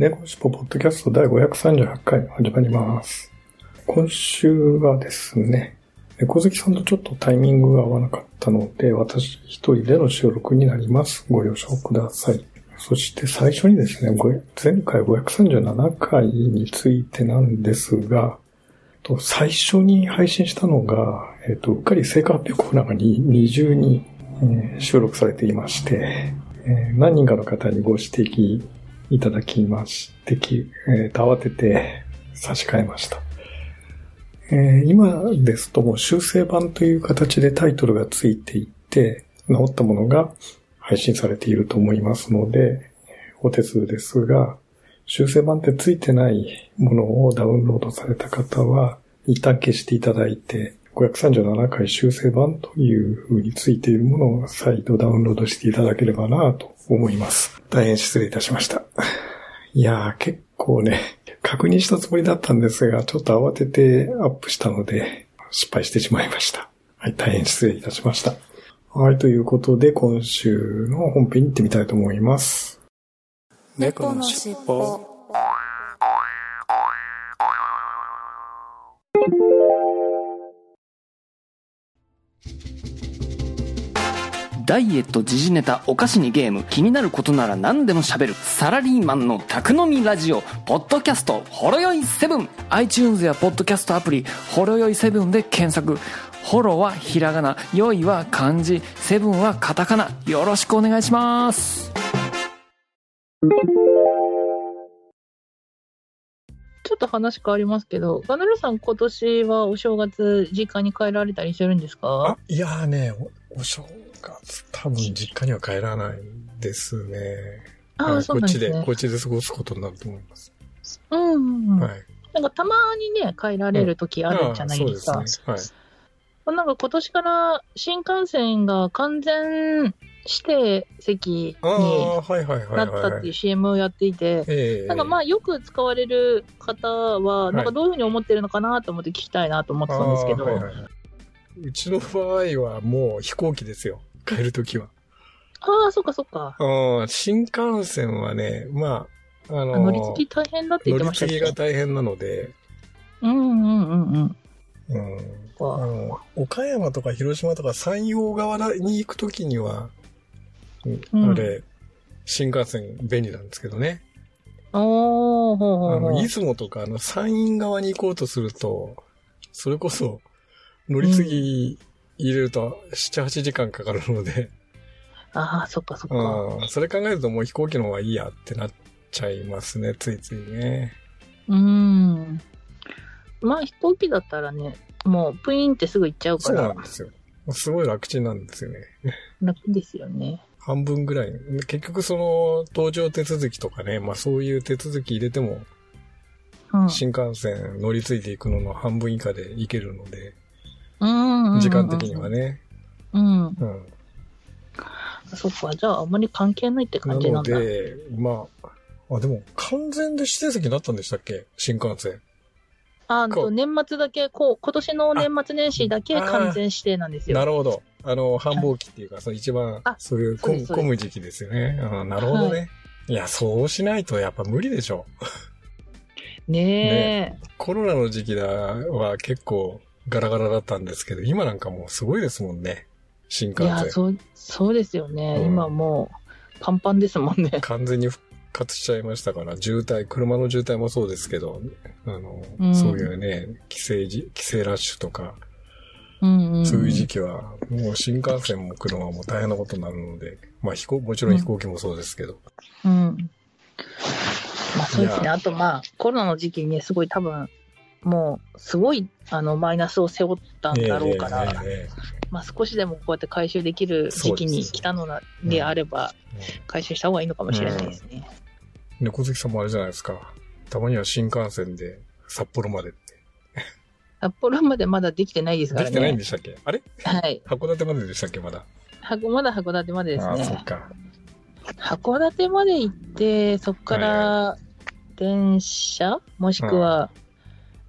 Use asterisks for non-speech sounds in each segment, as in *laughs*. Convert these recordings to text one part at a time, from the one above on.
猫しぽポッドキャスト第538回始まります。今週はですね、猫好きさんとちょっとタイミングが合わなかったので、私一人での収録になります。ご了承ください。そして最初にですね、前回537回についてなんですが、最初に配信したのが、えっ、と、うっかり成果発表コーナーがに二重に、収録されていまして、何人かの方にご指摘いただきまして、きえーと慌てて差し替えました。えー今ですともう修正版という形でタイトルがついていて、直ったものが配信されていると思いますので、お手数ですが、修正版ってついてないものをダウンロードされた方は、一旦消していただいて、537回修正版という風についているものを再度ダウンロードしていただければなと思います。大変失礼いたしました。いやー、結構ね、確認したつもりだったんですが、ちょっと慌ててアップしたので、失敗してしまいました。はい、大変失礼いたしました。はい、ということで、今週の本編に行ってみたいと思います。猫のしっぽダイエット、時事ネタ、お菓子にゲーム、気になることなら何でもしゃべる。サラリーマンの宅飲みラジオ、ポッドキャスト、ほろよい7。iTunes やポッドキャストアプリ、ほろよい7で検索。ほろはひらがな、よいは漢字、セブンはカタカナ。よろしくお願いします。と話変わりますけど、ガナルさん今年はお正月実家に帰られたりしてるんですあか、いやーね、おお正月、多分実家には帰らないですね。ああ、はいそうなんですねこっちで、こ。っちで過ごすことになると思います。うんうんうん。はい。なんかたまにね、帰られる時あるんじゃないですか。あーそうですね。はい。なんか今年から新幹線が完全指定席になはい。ったっていう CM をやっていて、ええなんかまあよく使われる方は、いなんかどういうふうに思ってるのかなと思って聞きたいなと思ってたんですけど、はいはいはいうちの場合はもう飛行機ですよ。帰るときは。ああ、そっかそっか。うん新幹線はね、まあ、あのあ乗り継ぎ大変だって言ってましたっけ乗り継ぎが大変なので、うんうんうんうん。うん。わあの岡山とか広島とか山陽側に行くときには、うんうんあれ、新幹線便利なんですけどね。おー、ほうほあの。出雲とか、あの、山陰側に行こうとすると、それこそ、乗り継ぎ入れると、7、8時間かかるので、ああ、そっかそっか。うん、それ考えるともう飛行機の方がいいやってなっちゃいますね、ついついね。うーん。まあ飛行機だったらね、もうプイーンってすぐ行っちゃうかそうならんですよ。すごい楽ちんなんですよね。楽ですよね。半分ぐらい。結局その、搭乗手続きとかね、まあそういう手続き入れても、うん。新幹線乗り継いでいくのの半分以下で行けるので、時間的には。ね。うん。うん。そっか、じゃああんまり関係ないってなの感じなんだ。で、まあ、あ、でも完全で指定席になったんでしたっけ？新幹線。あの、年末だけ、こう、今年の年末年始だけあ完全指定なんですよ。なるほど。あの、繁忙期っていうか、その一番あ、そういう混む時期ですよね。うん、なるほどね。い、や、そうしないとやっぱ無理でしょ。ねえ。コロナの時期だは結構ガラガラだったんですけど、今なんかもうすごいですもんね。新幹いや、線。そう、そうですよね。うん今もう、パンパンですもんね。完全に復活しちゃいましたから、渋滞、車の渋滞もそうですけど、あの、うんそういうね、帰省時、帰省ラッシュとか。そういう時期は、もう新幹線も車も大変なことになるので、まあ飛行、もちろん飛行機もそうですけど、うん。まあそうですね。あとまあ、コロナの時期にね、すごい多分、もう、すごい、あの、マイナスを背負ったんだろうから、えええええまあ少しでもこうやって回収できる時期に来たのなであれば、回収した方がいいのかもしれないですね。猫好きさんもあれじゃないですか。たまには新幹線で札幌まで。札幌までまだできてないですからね。できてないんでしたっけ？あれ？はい。函館まででしたっけ？まだ。箱まだ函館までですああ、そねっ。か。函館まで行って、そこから電車？もしくは、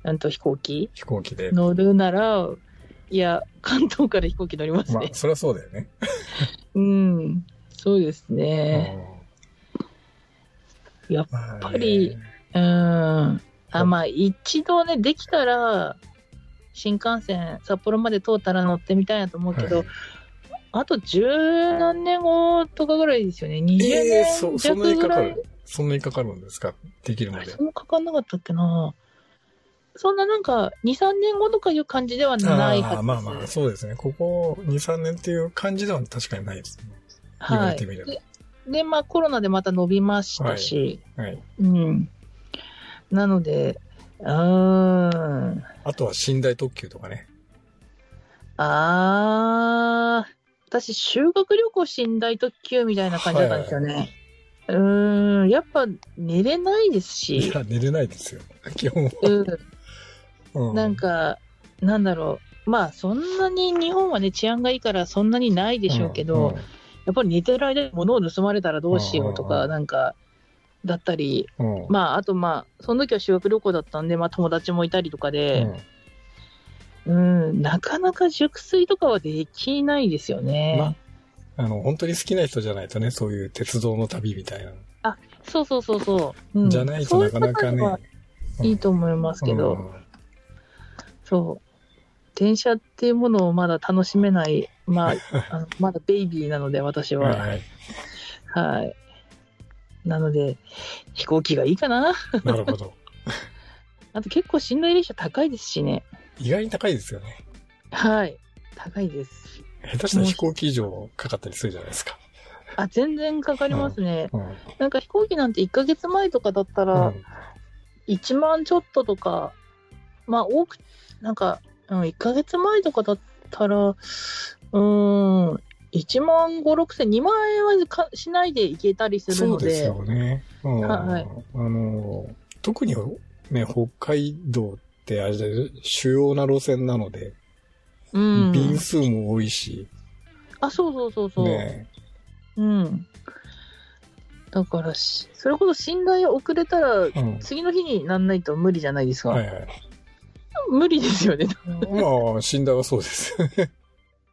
うんと飛行機？飛行機で。乗るなら、いや、関東から飛行機乗りますまあね、。そりゃそうだよね。うん。そうですね。やっやぱり、うん。あ、まあ、一度ね、できたら、新幹線、札幌まで通ったら乗ってみたいなと思うけど、あと十何年後とかぐらいですよね。20ええそ、年弱ぐらかるそんなにかかるんですか？できるまでそ。んなかかんなかったっけなそんななんか、2、3年後とかいう感じではないはずまあまあ、そうですね。ここ2、3年っていう感じでは確かにないですね。言わはいれてみれば。でで、まあコロナでまた伸びましたし、はい。うん。なので、うーん。あとは寝台特急とかね。あー、私、修学旅行寝台特急みたいな感じだったんですよね。うーん、やっぱ寝れないですし、いや、寝れないですよ。*laughs* 基本は。うん、うんなんか、なんだろう。まあ、そんなに日本はね、治安がいいからそんなにないでしょうけど、んんやっぱり寝てる間に物を盗まれたらどうしようとか、うんうんうんなんか、だったり、うんまあ、あとまあ、その時は修学旅行だったんで、まあ友達もいたりとかで、うん、なかなか熟睡とかはできないですよね。あの、本当に好きな人じゃないとね、そういう鉄道の旅みたいな。そうそうそうそう。うんじゃないとなかなかね。いいと思いますけど、うんそう。電車っていうものをまだ楽しめない、まあ、*laughs* あのまだベイビーなので、私は。はい。はい。なので、飛行機がいいかな。なるほど。*laughs* あと結構寝台列車高いですしね。意外に高いですよね。はい。高いです。下手したら飛行機以上かかったりするじゃないですか。あ、全然かかりますね。うん。なんか飛行機なんて1ヶ月前とかだったら、うん1万ちょっととか、まあ多く、なんか、うん、1ヶ月前とかだったら、うーん、1万5、6千、2万円はかしないでいけたりするので、そうですよね。うんはいあの、特にね、北海道ってあれで主要な路線なので、うん。便数も多いし、あ、そうそうそうそう。ね。うん。だからし、それこそ寝台遅れたら、うん。次の日になんないと無理じゃないですか。はいはい。無理ですよね。まあ、死んだはそうです。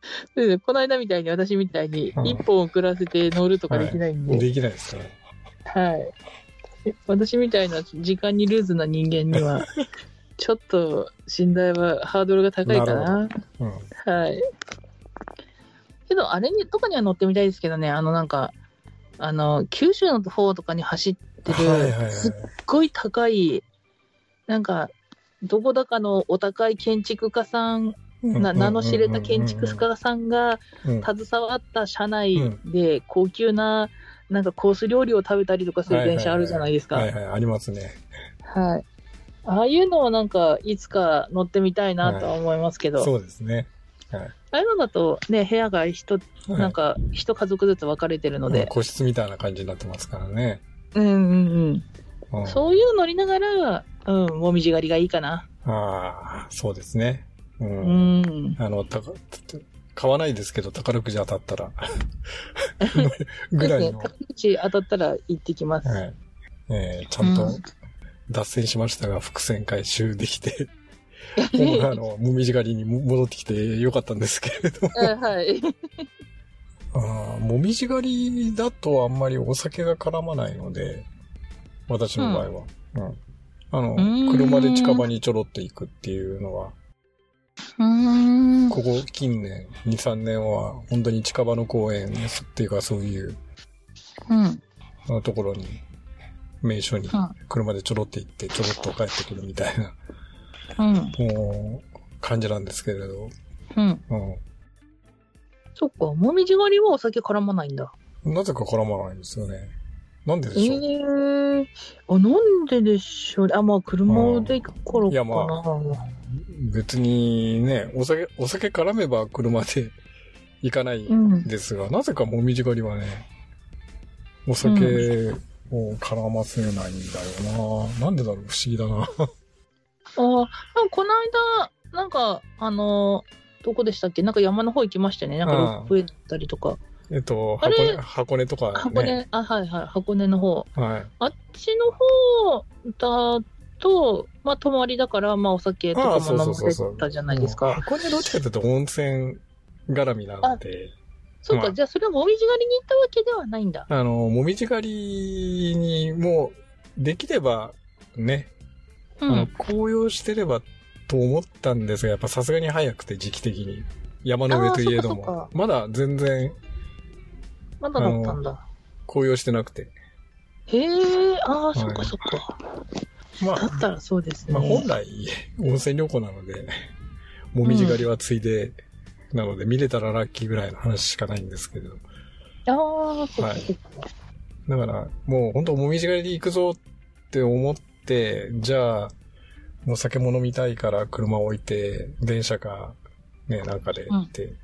*laughs* でこの間みたいに私みたいにうん一本遅らせて乗るとかできないんで、できないですね。はい。私みたいな時間にルーズな人間には、*laughs* ちょっと寝台はハードルが高いかな。うん。はい。けど、あれに、とかには乗ってみたいですけどね、あのなんか、あの、九州の方とかに走ってる、はいはいはい。すっごい高い、なんか、どこだかのお高い建築家さん、な名の知れた建築家さんがうん携わった車内で高級な、なんかコース料理を食べたりとかする電車あるじゃないですか。はいはい、ありますね。はい。ああいうのをなんか、いつか乗ってみたいなとは思いますけど、そうですね。はい。ああいうのだとね、部屋が人、なんか、一家族ずつ分かれてるのうんで、個室みたいな感じになってますからね。うんうんうん。うん、そういうの乗りながら、うん、もみじ狩りがいいかな。ああ、そうですね。う。うんん。あの、たか、買わないですけど、宝くじ当たったら、*laughs* ぐらいの。高口当たったら行ってきます。はい。えーちゃんとうん脱線しましたが、伏線回収できて、あの、*laughs* もみじ狩りにも戻ってきてよかったんですけれども。*laughs* あはい。あーもみじ狩りだとあんまりお酒が絡まないので、私の場合は。うん。あの、ん車で近場にちょろっと行くっていうのは、うーん。ここ近年、2、3年は本当に近場の公園っていうかそういううん。あのところに、名所にうん車でちょろって行ってちょろっと帰ってくるみたいな、うん。もう、感じなんですけれど、うん。そっか、もみじ狩りはお酒絡まないんだ。うん。なぜか絡まないんですよね。なんででえしょう、えー。あ、なんででしょうね。あ、まあ、車で行くからかな。いやま別にね、お酒、お酒絡めば車で行かないうん。ですが、なぜかもみじ狩りはね、お酒を絡ませないんだよな。なんでだろう？不思議だな。*laughs* ああ、この間、なんか、あのーどこでしたっけ？なんか山の方行きましたよね。なんかロープウェイだったりとか。えっと、箱根、箱根とか箱根、ね。あ、はいはい、箱根の方。はい。あっちの方だと、まあ、泊まりだから、まあ、お酒とかも飲ませたじゃないですか。箱根どっちかというと温泉絡みなので、そうか、まあじゃあそれはもみじ狩りに行ったわけではないんだ。あの、もみじ狩りにもう、できれば、ね、うん。あの、紅葉してればと思ったんですが、やっぱさすがに早くて時期的に。山の上といえど。もまだ全然まだだったんだ。紅葉してなくて。へえ、ああ、いそっかそっか。まあ、だったらそうですね。まあ本来、温泉旅行なので、もみじ狩りはついで、なので見れたらラッキーぐらいの話しかないんですけど。ああ、そっかはい。だから、もう本当もみじ狩りで行くぞって思って、じゃあ、もう酒も飲みたいから車置いて、電車か、ね、なんかで行って、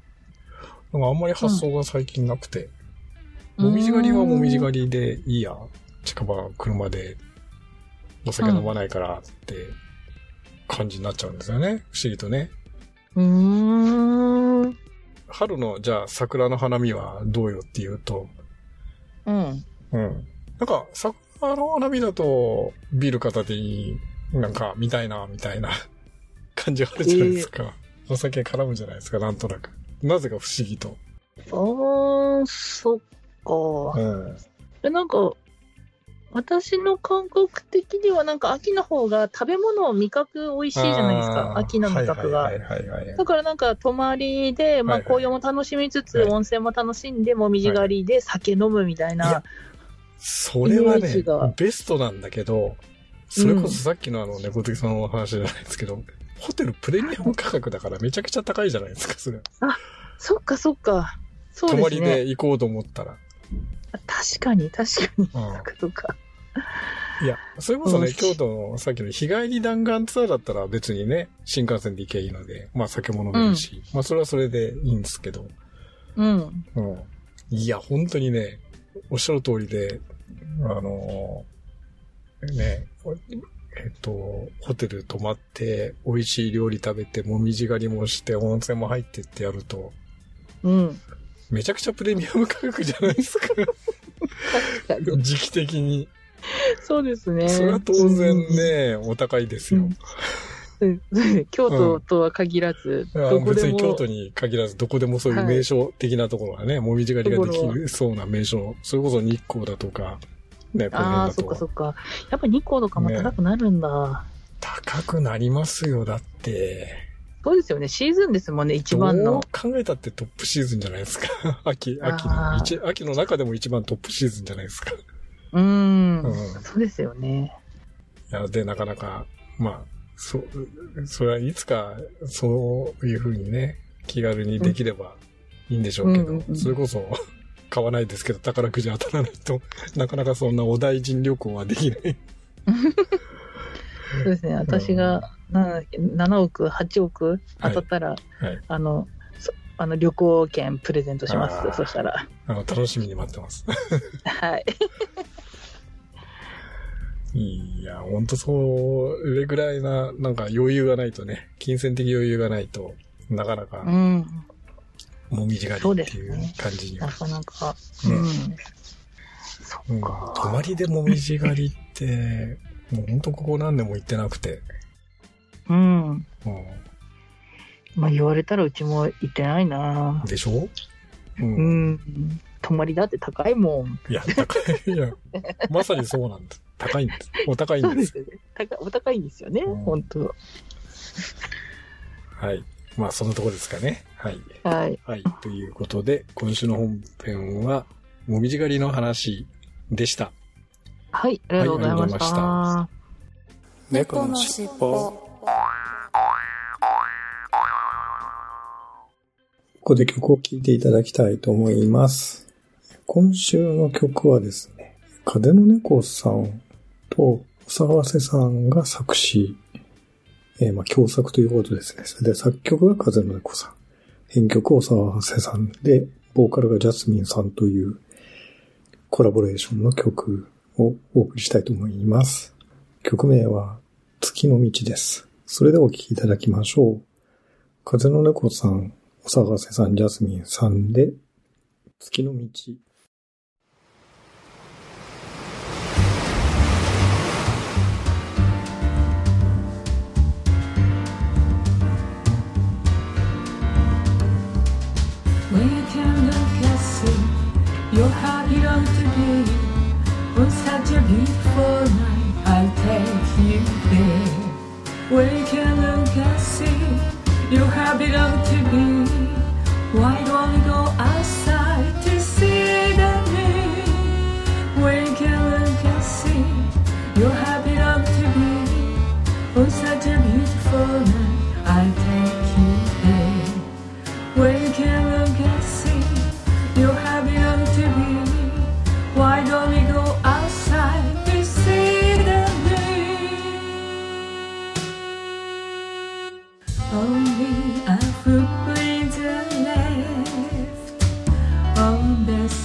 なんかあんまり発想が最近なくて、もみじ狩りはもみじ狩りでいいや。近場車で、お酒飲まないからって感じになっちゃうんですよね。不思議とね。うーん。春の、じゃあ桜の花見はどうよっていうと、うん。うん。なんか、桜の花見だと、ビール片手に、なんか、見たいな、みたいな *laughs* 感じあるじゃないですか。お酒絡むじゃないですか、なんとなく。なぜか不思議と。ああ、そっか。うん。で、なんか、私の感覚的にはなんか秋の方が食べ物味覚美味しいじゃないですか。秋の味覚が。はいはいはいはいはいだからなんか泊まりで、まあはいはい紅葉も楽しみつつ、はい温泉も楽しんで、もみじ狩りで酒飲むみたいいやな。それはねベストなんだけど、それこそさっきのあの、猫好きさんのお話じゃないですけど、ホテルプレミアム価格だからめちゃくちゃ高いじゃないですか、それ。そっかそっか。そう泊まりですね。で行こうと思ったら。確かに確かに。うんそか。いや、それこそね、うん京都のさっきの日帰り弾丸ツアーだったら別にね、新幹線で行けばいいので、まあ酒も飲めるし、まあそれはそれでいいんですけど、うん。うん。いや、本当にね、おっしゃる通りで、あのーね、えっと、ホテル泊まって、美味しい料理食べて、もみじ狩りもして、温泉も入ってってやると、うん。めちゃくちゃプレミアム価格じゃないですか。時期的に。*laughs* そうですね。それは当然ね、お高いですよ。うんうん。*laughs* 京都とは限らず、いやどこでも。別に京都に限らず、どこでもそういう名所的なところがね、もみじ狩りができるそうな名所、それこそ日光だとか、ね、このああ、そ辺だとっかそっか。やっぱ日光とかも高くなるんだ。高くなりますよ、だって。そうですよね。シーズンですもんね、一番の。考えたってトップシーズンじゃないですか。*laughs* 秋、秋の秋の中でも一番トップシーズンじゃないですか。うーんうん。そうですよね。いや、で、なかなか、まあ、そう、それはいつか、そういうふうにね、気軽にできればいいんでしょうけど、うんうんうんそれこそ、*laughs* 買わないですけど、宝くじ当たらないと、なかなかそんなお大臣旅行はできない。*laughs* そうですね。私が、なんだっけ、7億、8億当たったら、はい。あの、そあの旅行券プレゼントします。そしたら。あの、楽しみに待ってます。*laughs* はい。いや、ほんとそれぐらいな、なんか余裕がないとね、金銭的余裕がないと、なかなかう、ん。もみじ狩りっていう感じにはなかなか。ねうん。うん、そっか。泊まりでもみじ狩りって、もうほんとここ何年も行ってなくて、うん。うまあ言われたらうちも行ってないな。ん、でしょ？う。うんん。泊まりだって高いもん。いや、高い。いや、まさにそうなんです。高いんです。お高いんで。そうですね。高お高いんですよね、うん本当はい。まあ、そのとこですかね。はい。はい。はい。ということで、今週の本編は、もみじ狩りの話でした。はい、ありがとうございました。は猫のしっぽここで曲を聴いていただきたいと思います。今週の曲はですね、風の猫さんとお騒せさんが作詞、えーまあ、共作ということですね。それで作曲が風の猫さん、編曲お騒せさんで、ボーカルがジャスミンさんというコラボレーションの曲をお送りしたいと思います。曲名は月の道です。それではお聴きいただきましょう。風の猫さん、お探せさん、ジャスミンさんで、月の道。This.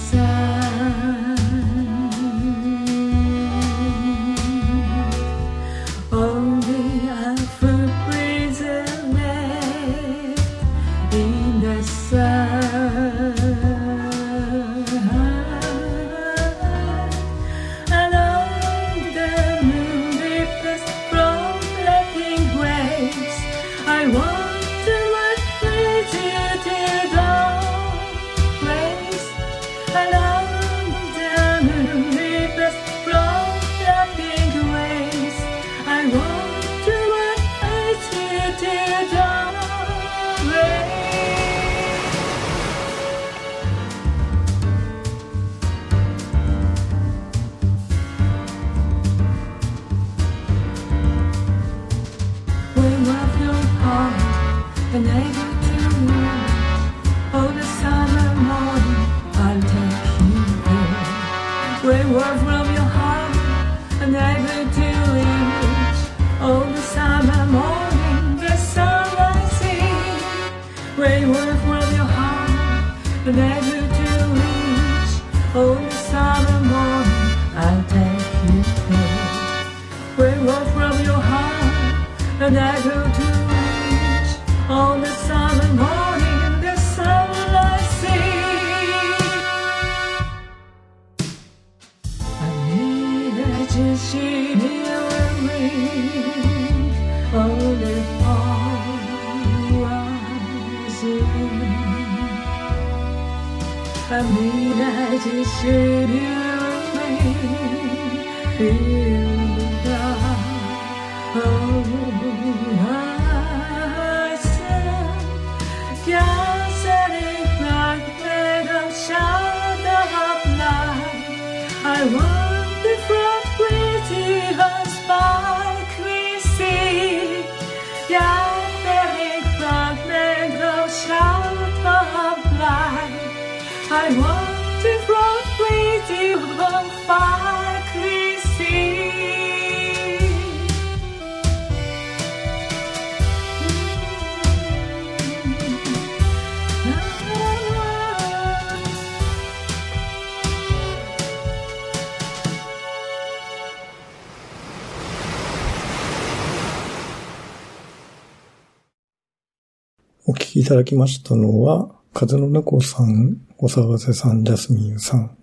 ただきましたのは、風の猫さん、お騒がせさん、ジャスミンさん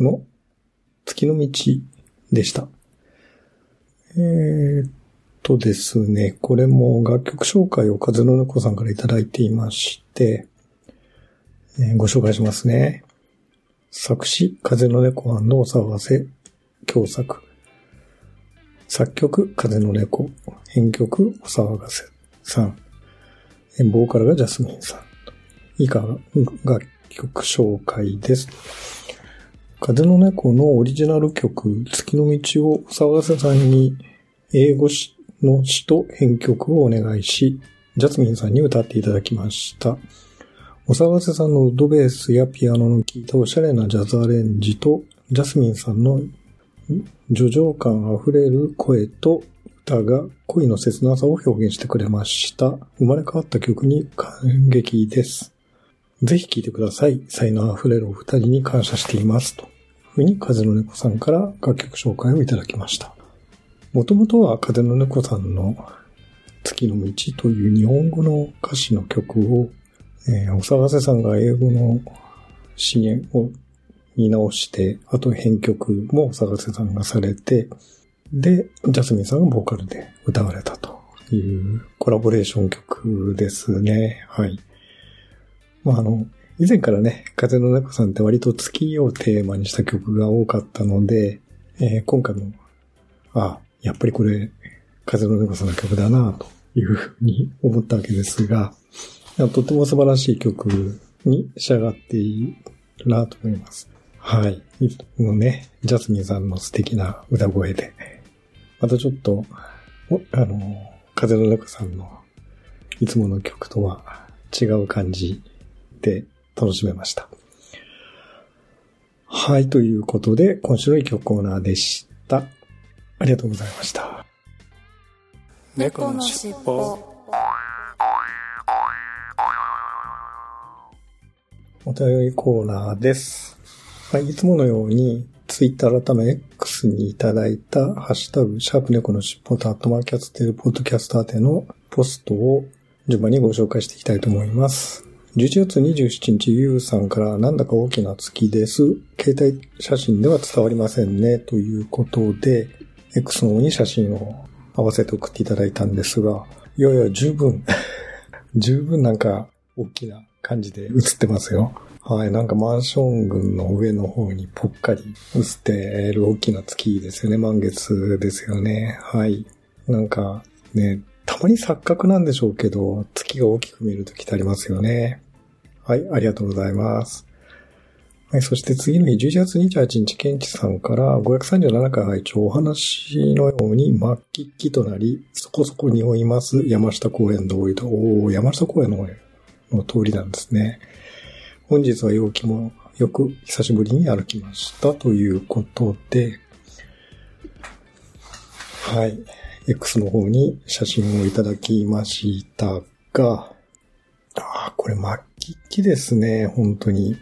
の月の道でした。えーっとですね、これも楽曲紹介を風の猫さんからいただいていまして、えーご紹介しますね。作詞、風の猫お騒がせ、共作。作曲、風の猫。編曲、お騒がせさん。ボーカルがジャスミンさん。以下が曲紹介です。風の猫のオリジナル曲、月の道をお騒がせさんに英語詞の詩と編曲をお願いし、ジャスミンさんに歌っていただきました。お騒がせさんのウッドベースやピアノの効いたおしゃれなジャズアレンジと、ジャスミンさんの叙情感あふれる声と歌が恋の切なさを表現してくれました。生まれ変わった曲に感激です。ぜひ聴いてください。才能あふれるお二人に感謝しています。とふうに風の猫さんから楽曲紹介をいただきました。もともとは風の猫さんの月の道という日本語の歌詞の曲を、えーお騒がせさんが英語の支援を見直して、あと編曲もお騒がせさんがされて、で、ジャスミンさんがボーカルで歌われたというコラボレーション曲ですね。はい。まあ、あの、以前からね、風の猫さんって割と月をテーマにした曲が多かったので、えー今回も、あ、やっぱりこれ、風の猫さんの曲だな、というふうに思ったわけですが、とても素晴らしい曲に仕上がっているなと思います。はい。いつもね、ジャスミンさんの素敵な歌声で、またちょっと、おあの、風の猫さんのいつもの曲とは違う感じで楽しめました。はい、ということで、今週の一曲コーナーでした。ありがとうございました。猫のしっぽお便りコーナーです。はい、いつものように、ツイッター改め X にいただいた、ハッシュタグ、シャープ猫のしっぽとアットマーキャステルポッドキャスト宛てのポストを順番にご紹介していきたいと思います。11月27日、ゆうさんから、なんだか大きな月です。携帯写真では伝わりませんね。ということで、X の方に写真を合わせて送っていただいたんですが、いやいや、十分、*laughs* 十分なんか大きな感じで映ってますよ。はい、なんかマンション群の上の方にぽっかり映っている大きな月ですよね。満月ですよね。はい。なんかね、たまに錯覚なんでしょうけど、月が大きく見える時ってありますよね。はい、ありがとうございます。はい、そして次の日、11月28日、ケンチさんから537回拝聴お話のように末期っきとなり、そこそこ匂います山下公園通りと、おー山下公園のの通りなんですね。本日は陽気もよく久しぶりに歩きましたということで、はい。X の方に写真をいただきましたが、ああ、これ末期っきですね、本当に。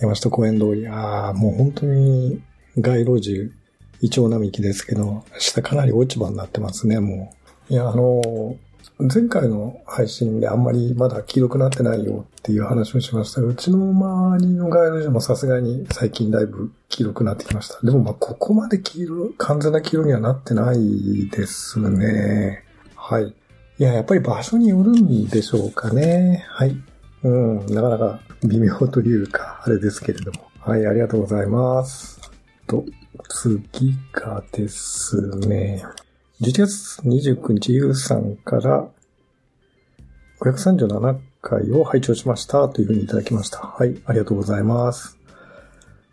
山下公園通り、ああ、もう本当に街路樹、イチョウ並木ですけど、下かなり落ち葉になってますね、もう。いや、あの、前回の配信であんまりまだ黄色くなってないよっていう話をしましたが、うちの周りの街路樹もさすがに最近だいぶ黄色くなってきました。でもまあここまで黄色、完全な黄色にはなってないですね。はい。いや、やっぱり場所によるんでしょうかね。はい。うん、なかなか微妙というか、あれですけれども。はい、ありがとうございます。と、次がですね、11月29日、ゆうさんから、537回を拝聴しましたというふうにいただきました。はい、ありがとうございます。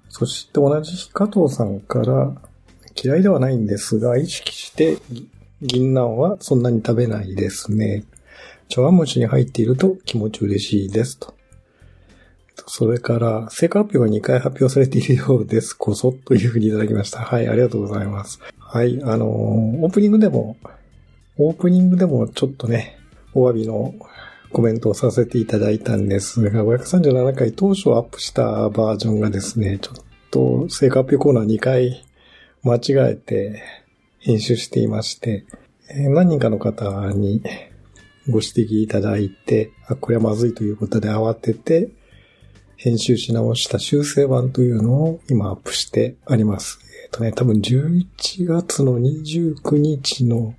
そして同じ日、加藤さんから、嫌いではないんですが、意識して、銀杏はそんなに食べないですね。茶碗蒸しに入っていると気持ち嬉しいですと。それから、成果発表が2回発表されているようですこそというふうにいただきました。はい、ありがとうございます。はい、あのーオープニングでも、オープニングでもちょっとね、お詫びのコメントをさせていただいたんですが、537回当初アップしたバージョンがですね、ちょっと成果発表コーナー2回間違えて編集していまして、何人かの方にご指摘いただいて、あ、これはまずいということで慌てて、編集し直した修正版というのを今アップしてあります。っ、とね、多分11月の29日の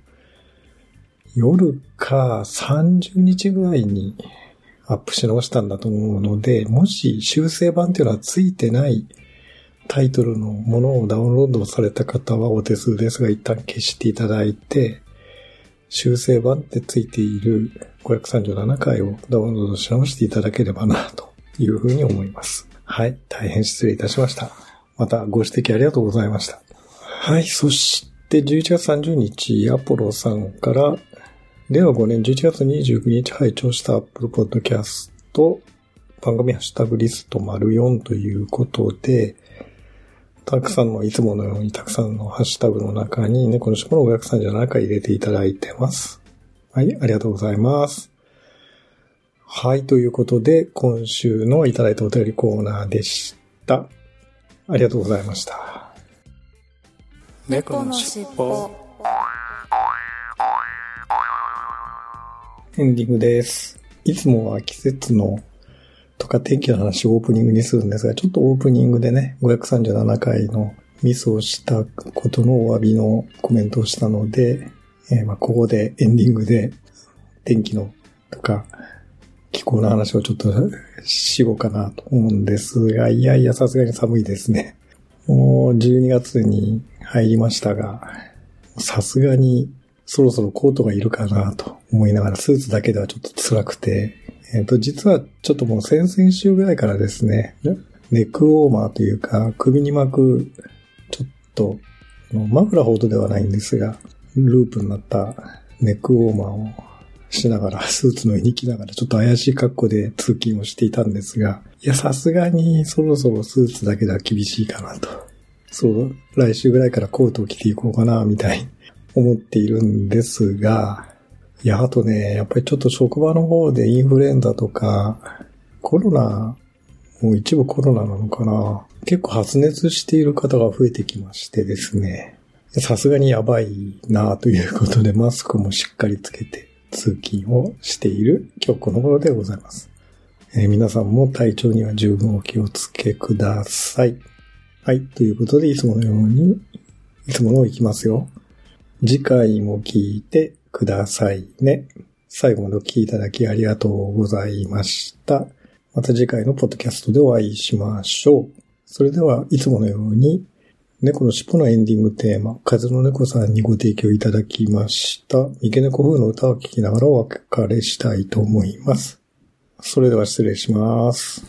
夜か30日ぐらいにアップし直したんだと思うので、もし修正版っていうのはついてないタイトルのものをダウンロードされた方はお手数ですが一旦消していただいて、修正版ってついている537回をダウンロードし直していただければな、というふうに思います。はい。大変失礼いたしました。またご指摘ありがとうございました。はい。そして11月30日、アポロさんから、令和5年11月29日拝聴した Apple Podcast 番組ハッシュタグリスト丸4ということで、たくさんの、いつものようにたくさんのハッシュタグの中に猫の下の537回入れていただいてます。はい、ありがとうございます。はい、ということで、今週のいただいたお便りコーナーでした。ありがとうございました。猫のしっぽ。エンディングです。いつもは季節のとか天気の話をオープニングにするんですが、ちょっとオープニングでね、537回のミスをしたことのお詫びのコメントをしたので、えーまあここでエンディングで天気のとか気候の話をちょっとしようかなと思うんですが、いやいやさすがに寒いですね。*laughs* もう12月に入りましたが、さすがにそろそろコートがいるかなと思いながら、スーツだけではちょっと辛くて、えっ、と、実はちょっともう先々週ぐらいからですね、ネックウォーマーというか、首に巻く、ちょっと、マフラーほどではないんですが、ループになったネックウォーマーをしながら、*laughs* スーツの上に着ながら、ちょっと怪しい格好で通勤をしていたんですが、いや、さすがにそろそろスーツだけでは厳しいかなと。そう、来週ぐらいからコートを着ていこうかな、みたいに思っているんですが、いや、あとね、やっぱりちょっと職場の方でインフルエンザとか、コロナ、もう一部コロナなのかな。結構発熱している方が増えてきましてですね。さすがにやばいなということで、マスクもしっかりつけて通勤をしている今日この頃でございます。えー皆さんも体調には十分お気をつけください。はい。ということで、いつものように、いつものをいきますよ。次回も聞いてくださいね。最後までお聞きいただきありがとうございました。また次回のポッドキャストでお会いしましょう。それでは、いつものように、猫の尻尾のエンディングテーマ、風の猫さんにご提供いただきました、三毛猫風の歌を聴きながらお別れしたいと思います。それでは失礼します。